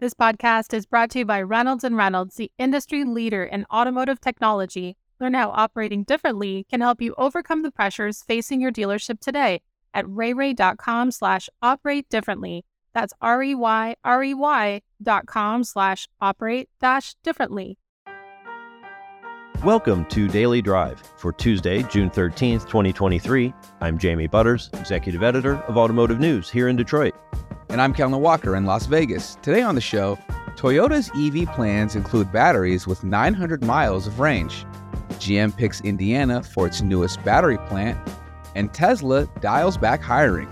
This podcast is brought to you by Reynolds and Reynolds, the industry leader in automotive technology. Learn how operating differently can help you overcome the pressures facing your dealership today at reyrey.com slash operate differently. That's R-E-Y-R-E-Y dot com slash operate dash differently. Welcome to Daily Drive for Tuesday, June 13th, 2023. I'm Jamie Butters, Executive Editor of Automotive News here in Detroit. And I'm Kellen Walker in Las Vegas. Today on the show, Toyota's EV plans include batteries with 900 miles of range. GM picks Indiana for its newest battery plant, and Tesla dials back hiring.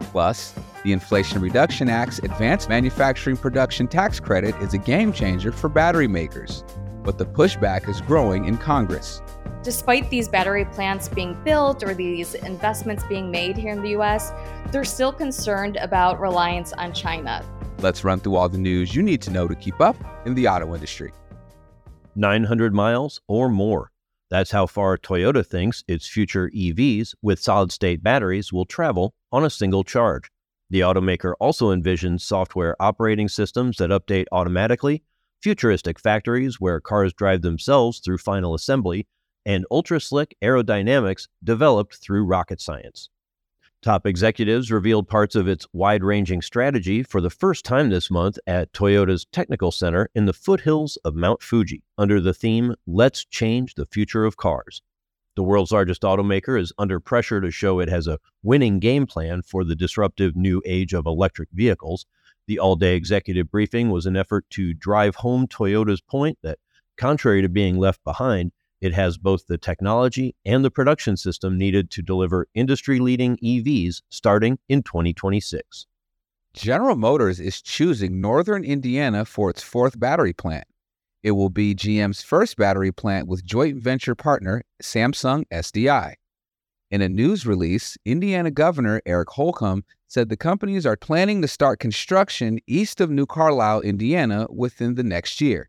Plus, the Inflation Reduction Act's Advanced Manufacturing Production Tax Credit is a game changer for battery makers, but the pushback is growing in Congress. Despite these battery plants being built or these investments being made here in the US, they're still concerned about reliance on China. Let's run through all the news you need to know to keep up in the auto industry. 900 miles or more. That's how far Toyota thinks its future EVs with solid state batteries will travel on a single charge. The automaker also envisions software operating systems that update automatically, futuristic factories where cars drive themselves through final assembly, and ultra slick aerodynamics developed through rocket science. Top executives revealed parts of its wide ranging strategy for the first time this month at Toyota's Technical Center in the foothills of Mount Fuji under the theme Let's Change the Future of Cars. The world's largest automaker is under pressure to show it has a winning game plan for the disruptive new age of electric vehicles. The all day executive briefing was an effort to drive home Toyota's point that, contrary to being left behind, it has both the technology and the production system needed to deliver industry leading EVs starting in 2026. General Motors is choosing Northern Indiana for its fourth battery plant. It will be GM's first battery plant with joint venture partner Samsung SDI. In a news release, Indiana Governor Eric Holcomb said the companies are planning to start construction east of New Carlisle, Indiana within the next year.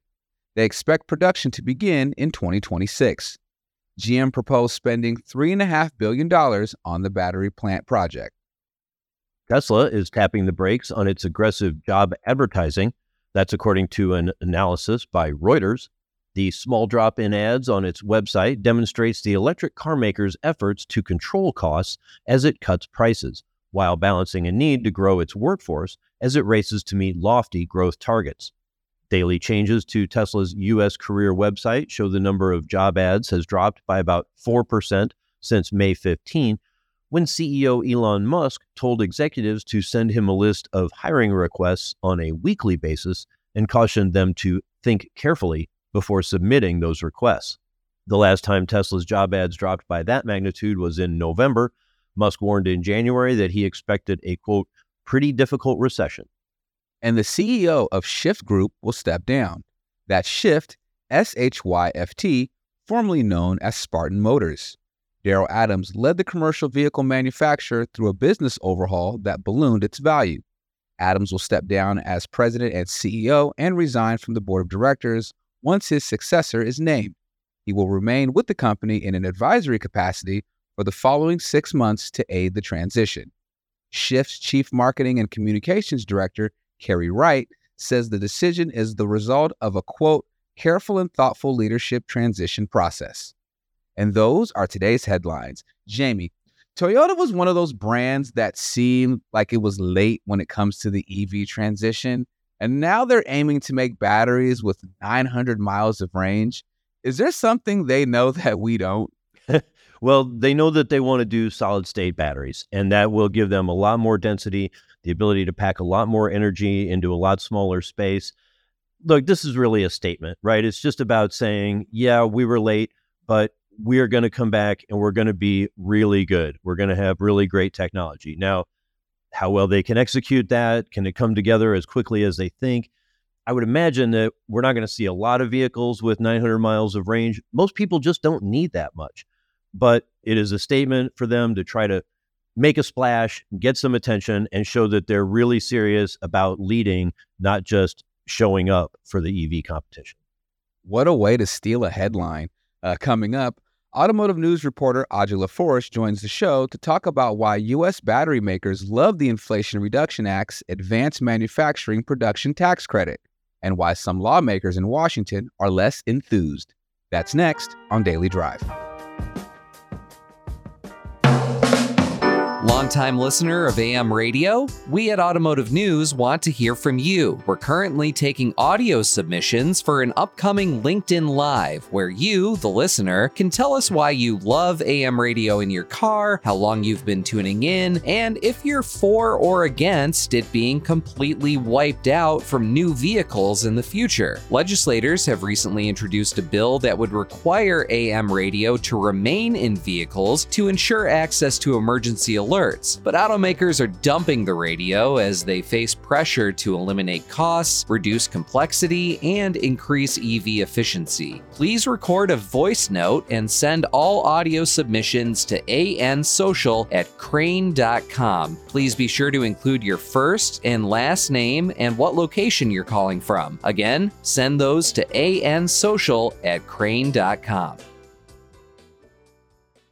They expect production to begin in 2026. GM proposed spending $3.5 billion on the battery plant project. Tesla is tapping the brakes on its aggressive job advertising. That's according to an analysis by Reuters. The small drop in ads on its website demonstrates the electric car maker's efforts to control costs as it cuts prices, while balancing a need to grow its workforce as it races to meet lofty growth targets. Daily changes to Tesla's U.S. career website show the number of job ads has dropped by about 4% since May 15, when CEO Elon Musk told executives to send him a list of hiring requests on a weekly basis and cautioned them to think carefully before submitting those requests. The last time Tesla's job ads dropped by that magnitude was in November. Musk warned in January that he expected a quote, pretty difficult recession and the CEO of Shyft Group will step down. That Shyft, S H Y F T, formerly known as Spartan Motors. Daryl Adams led the commercial vehicle manufacturer through a business overhaul that ballooned its value. Adams will step down as president and CEO and resign from the board of directors once his successor is named. He will remain with the company in an advisory capacity for the following six months to aid the transition. Shyft's chief marketing and communications director Kerry Wright, says the decision is the result of a quote, careful and thoughtful leadership transition process. And those are today's headlines. Jamie, Toyota was one of those brands that seemed like it was late when it comes to the EV transition. And now they're aiming to make batteries with 900 miles of range. Is there something they know that we don't? well, they know that they want to do solid state batteries, and that will give them a lot more density, the ability to pack a lot more energy into a lot smaller space. Look, this is really a statement, right? It's just about saying, yeah, we were late, but we are going to come back and we're going to be really good. We're going to have really great technology. Now, how well they can execute that, can it come together as quickly as they think? I would imagine that we're not going to see a lot of vehicles with 900 miles of range. Most people just don't need that much. But it is a statement for them to try to make a splash, get some attention, and show that they're really serious about leading, not just showing up for the EV competition. What a way to steal a headline. Uh, coming up, Automotive news reporter Audrey LaForest joins the show to talk about why U.S. battery makers love the Inflation Reduction Act's Advanced Manufacturing Production Tax Credit and why some lawmakers in Washington are less enthused. That's next on Daily Drive. Longtime listener of AM radio, we at Automotive News want to hear from you. We're currently taking audio submissions for an upcoming LinkedIn Live where you, the listener, can tell us why you love AM radio in your car, how long you've been tuning in, and if you're for or against it being completely wiped out from new vehicles in the future. Legislators have recently introduced a bill that would require AM radio to remain in vehicles to ensure access to emergency alerts but automakers are dumping the radio as they face pressure to eliminate costs, reduce complexity, and increase EV efficiency. Please record a voice note and send all audio submissions to ansocial at crain.com. Please be sure to include your first and last name and what location you're calling from. Again, send those to ansocial at crain.com.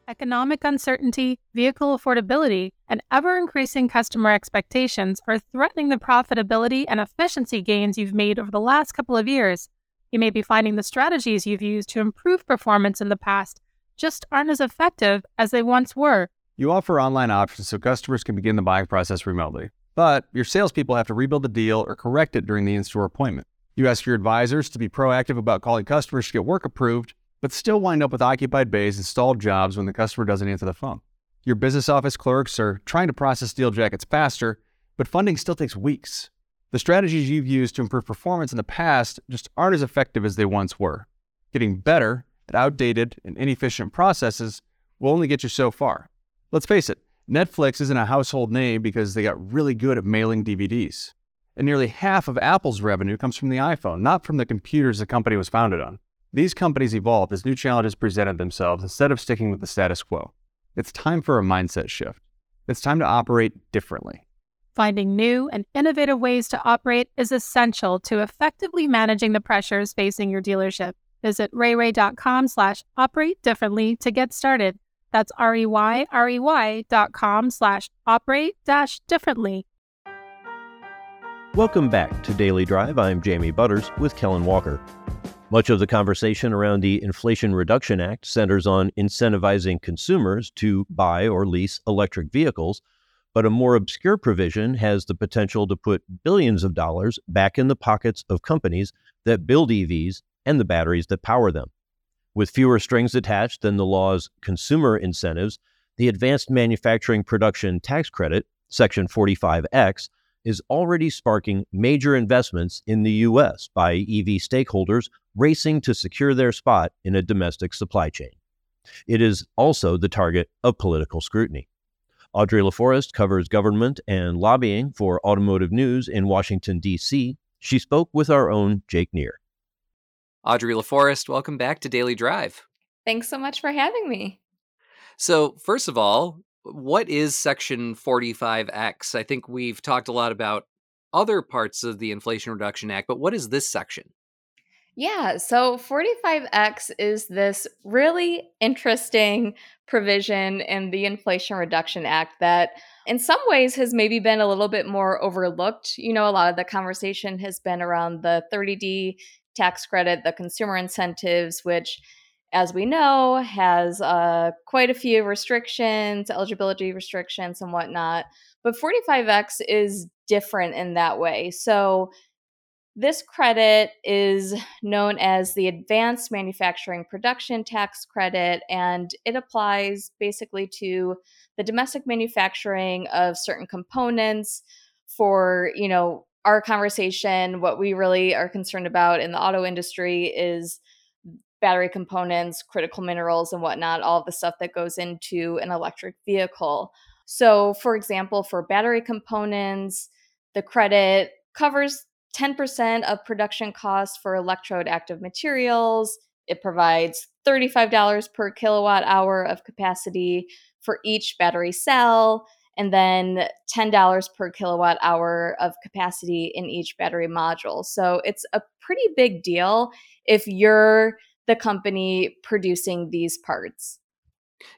Economic uncertainty, vehicle affordability, and ever increasing customer expectations are threatening the profitability and efficiency gains you've made over the last couple of years. You may be finding the strategies you've used to improve performance in the past just aren't as effective as they once were. You offer online options so customers can begin the buying process remotely, but your salespeople have to rebuild the deal or correct it during the in store appointment. You ask your advisors to be proactive about calling customers to get work approved but still wind up with occupied bays and stalled jobs when the customer doesn't answer the phone. Your business office clerks are trying to process deal jackets faster, but funding still takes weeks. The strategies you've used to improve performance in the past just aren't as effective as they once were. Getting better at outdated and inefficient processes will only get you so far. Let's face it, Netflix isn't a household name because they got really good at mailing DVDs. And nearly half of Apple's revenue comes from the iPhone, not from the computers the company was founded on. These companies evolved as new challenges presented themselves instead of sticking with the status quo. It's time for a mindset shift. It's time to operate differently. Finding new and innovative ways to operate is essential to effectively managing the pressures facing your dealership. Visit reyrey.com slash operate differently to get started. That's R-E-Y-R-E-Y dot com slash operate dash differently. Welcome back to Daily Drive. I'm Jamie Butters with Kellen Walker. Much of the conversation around the Inflation Reduction Act centers on incentivizing consumers to buy or lease electric vehicles, but a more obscure provision has the potential to put billions of dollars back in the pockets of companies that build EVs and the batteries that power them. With fewer strings attached than the law's consumer incentives, the Advanced Manufacturing Production Tax Credit, Section 45X, is already sparking major investments in the U.S. by EV stakeholders racing to secure their spot in a domestic supply chain. It is also the target of political scrutiny. Audrey LaForest covers government and lobbying for automotive news in Washington, D.C. She spoke with our own Jake Neher. Audrey LaForest, welcome back to Daily Drive. Thanks so much for having me. So, first of all, what is Section 45X? I think we've talked a lot about other parts of the Inflation Reduction Act, but what is this section? Yeah, so 45X is this really interesting provision in the Inflation Reduction Act that, in some ways, has maybe been a little bit more overlooked. You know, a lot of the conversation has been around the 30D tax credit, the consumer incentives, which as we know, has uh, quite a few restrictions, eligibility restrictions, and whatnot. But 45X is different in that way. So, this credit is known as the Advanced Manufacturing Production Tax Credit, and it applies basically to the domestic manufacturing of certain components for, you know, our conversation. What we really are concerned about in the auto industry is battery components, critical minerals, and whatnot, all the stuff that goes into an electric vehicle. So, for example, for battery components, the credit covers 10% of production costs for electrode active materials. It provides $35 per kilowatt hour of capacity for each battery cell, and then $10 per kilowatt hour of capacity in each battery module. So it's a pretty big deal if you're the company producing these parts.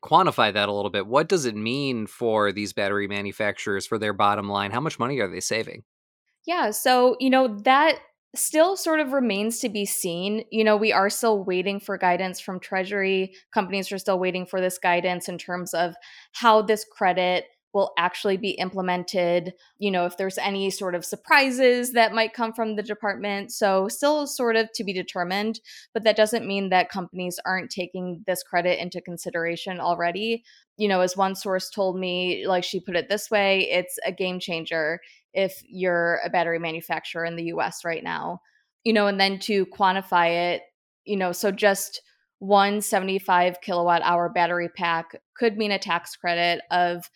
quantify that a little bit. What does it mean for these battery manufacturers for their bottom line? How much money are they saving? Yeah, so, you know, that still sort of remains to be seen. You know, we are still waiting for guidance from Treasury. Companies are still waiting for this guidance in terms of how this credit will actually be implemented, you know, if there's any sort of surprises that might come from the department. So, still sort of to be determined, but that doesn't mean that companies aren't taking this credit into consideration already. You know, as one source told me, like she put it this way, it's a game changer if you're a battery manufacturer in the US right now. You know, and then to quantify it, you know, so just one 75 kilowatt hour battery pack could mean a tax credit of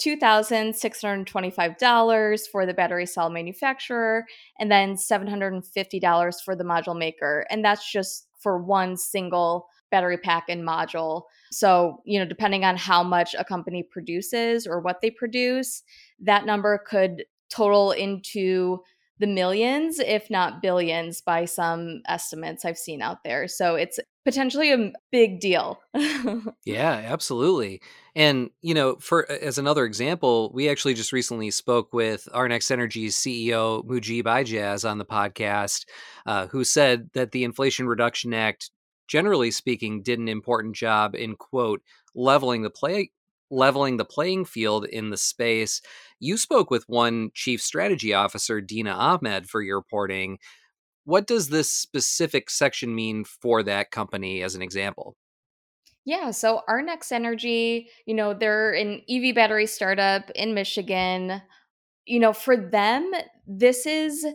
$2,625 for the battery cell manufacturer and then $750 for the module maker. And that's just for one single battery pack and module. So, you know, depending on how much a company produces or what they produce, that number could total into the millions, if not billions, by some estimates I've seen out there. So it's potentially a big deal. yeah, absolutely. And you know, for as another example, we actually just recently spoke with our Next Energy's CEO Mujeeb Ijaz on the podcast, uh, who said that the Inflation Reduction Act, generally speaking, did an important job in quote leveling the play leveling the playing field in the space. You spoke with one chief strategy officer, Dina Ahmed, for your reporting. What does this specific section mean for that company as an example? Yeah, so our Next Energy, you know, they're an EV battery startup in Michigan. You know, for them, this is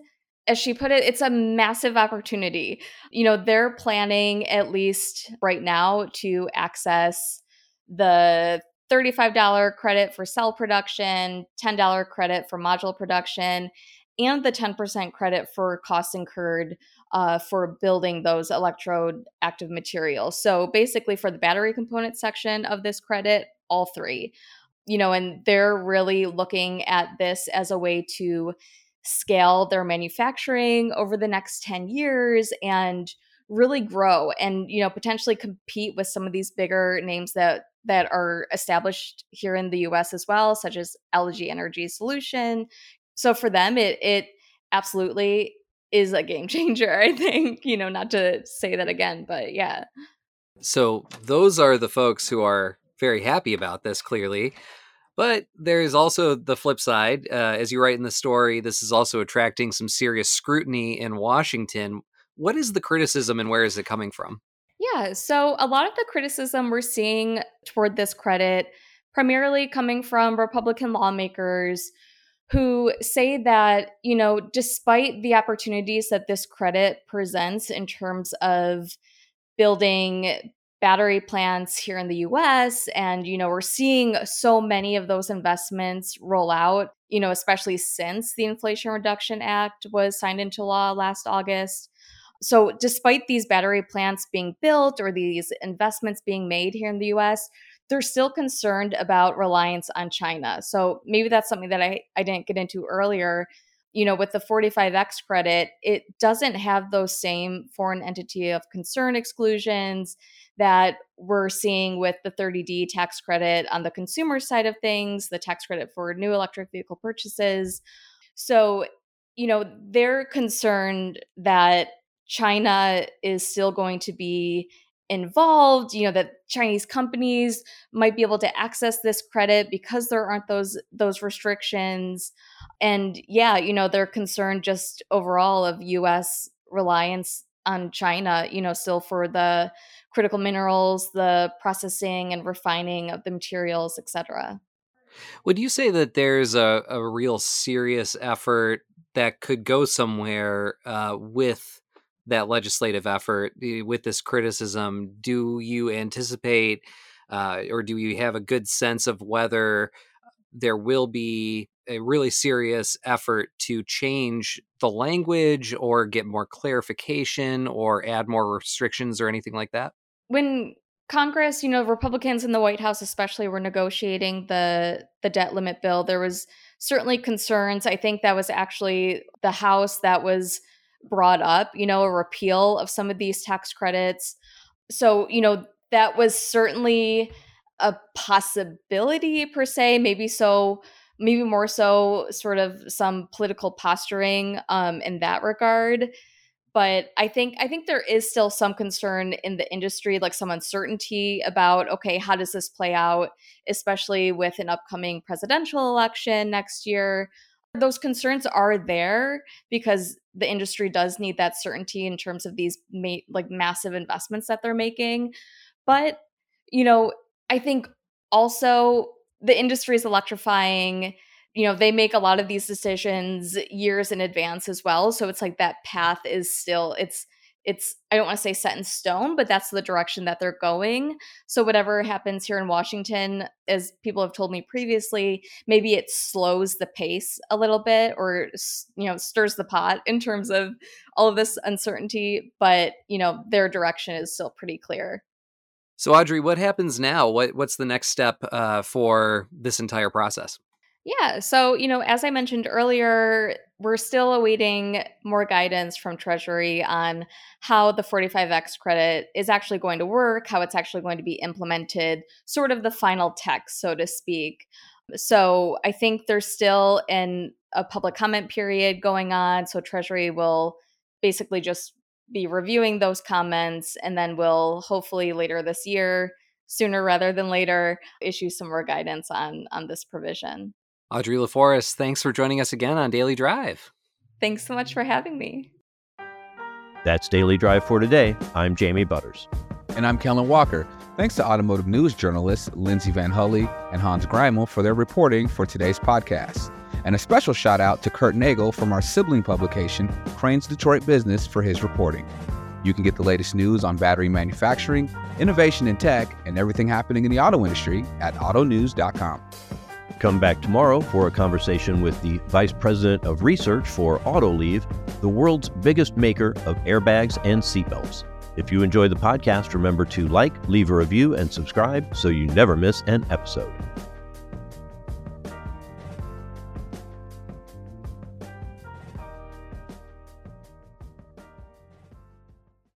as she put it, it's a massive opportunity. You know, they're planning at least right now to access the $35 credit for cell production, $10 credit for module production, and the 10% credit for costs incurred uh, for building those electrode active materials. So basically, for the battery component section of this credit, all three. You know, and they're really looking at this as a way to scale their manufacturing over the next 10 years and really grow and you know potentially compete with some of these bigger names that that are established here in the US as well, such as LG Energy Solution. So for them, it it absolutely is a game changer, I think. You know, not to say that again, but yeah. So those are the folks who are very happy about this, clearly. But there's also the flip side. Uh, as you write in the story, this is also attracting some serious scrutiny in Washington. What is the criticism and where is it coming from? Yeah, so a lot of the criticism we're seeing toward this credit primarily coming from Republican lawmakers who say that, you know, despite the opportunities that this credit presents in terms of building battery plants here in the US and you know we're seeing so many of those investments roll out you know especially since the Inflation Reduction Act was signed into law last August. So, despite these battery plants being built or these investments being made here in the US, they're still concerned about reliance on China. So, maybe that's something that I, I didn't get into earlier. You know, with the 45X credit, it doesn't have those same foreign entity of concern exclusions that we're seeing with the 30D tax credit on the consumer side of things, the tax credit for new electric vehicle purchases. So, you know, they're concerned that China is still going to be involved you know that chinese companies might be able to access this credit because there aren't those those restrictions. And yeah you know they're concerned just overall of us reliance on china you know still for the critical minerals the processing and refining of the materials etc would you say that there's a, a real serious effort that could go somewhere uh, with that legislative effort eh, with this criticism, do you anticipate uh, or do you have a good sense of whether there will be a really serious effort to change the language or get more clarification or add more restrictions or anything like that? When Congress, you know, Republicans in the White House especially were negotiating the the debt limit bill, there was certainly concerns. I think that was actually the House that was brought up, you know, a repeal of some of these tax credits. So, you know, that was certainly a possibility per se, maybe so maybe more so sort of some political posturing um, in that regard but i think i think there is still some concern in the industry like some uncertainty about okay how does this play out especially with an upcoming presidential election next year those concerns are there because the industry does need that certainty in terms of these ma- like massive investments that they're making. But you know i think also the industry is electrifying. You know they make a lot of these decisions years in advance as well so it's like that path is still it's it's i don't want to say set in stone but that's the direction that they're going. So whatever happens here in washington as people have told me previously maybe it slows the pace a little bit or you know stirs the pot in terms of all of this uncertainty but you know their direction is still pretty clear. So audrey what happens now? What what's the next step uh, for this entire process yeah. So, you know, as I mentioned earlier, we're still awaiting more guidance from Treasury on how the 45X credit is actually going to work, how it's actually going to be implemented, sort of the final text, so to speak. So, I think there's still in a public comment period going on. So, Treasury will basically just be reviewing those comments and then we'll hopefully later this year sooner rather than later issue some more guidance on on this provision Audrey LaForest, thanks for joining us again on Daily Drive. Thanks so much for having me. That's Daily Drive for today. I'm Jamie Butters. And I'm Kellen Walker. Thanks to automotive news journalists Lindsay VanHulle and Hans Greimel for their reporting for today's podcast. And a special shout out to Kurt Nagl from our sibling publication, Crain's Detroit Business, for his reporting. You can get the latest news on battery manufacturing, innovation in tech, and everything happening in the auto industry at autonews.com. Come back tomorrow for a conversation with the Vice President of Research for Autoliv, the world's biggest maker of airbags and seatbelts. If you enjoy the podcast, remember to like, leave a review, and subscribe so you never miss an episode.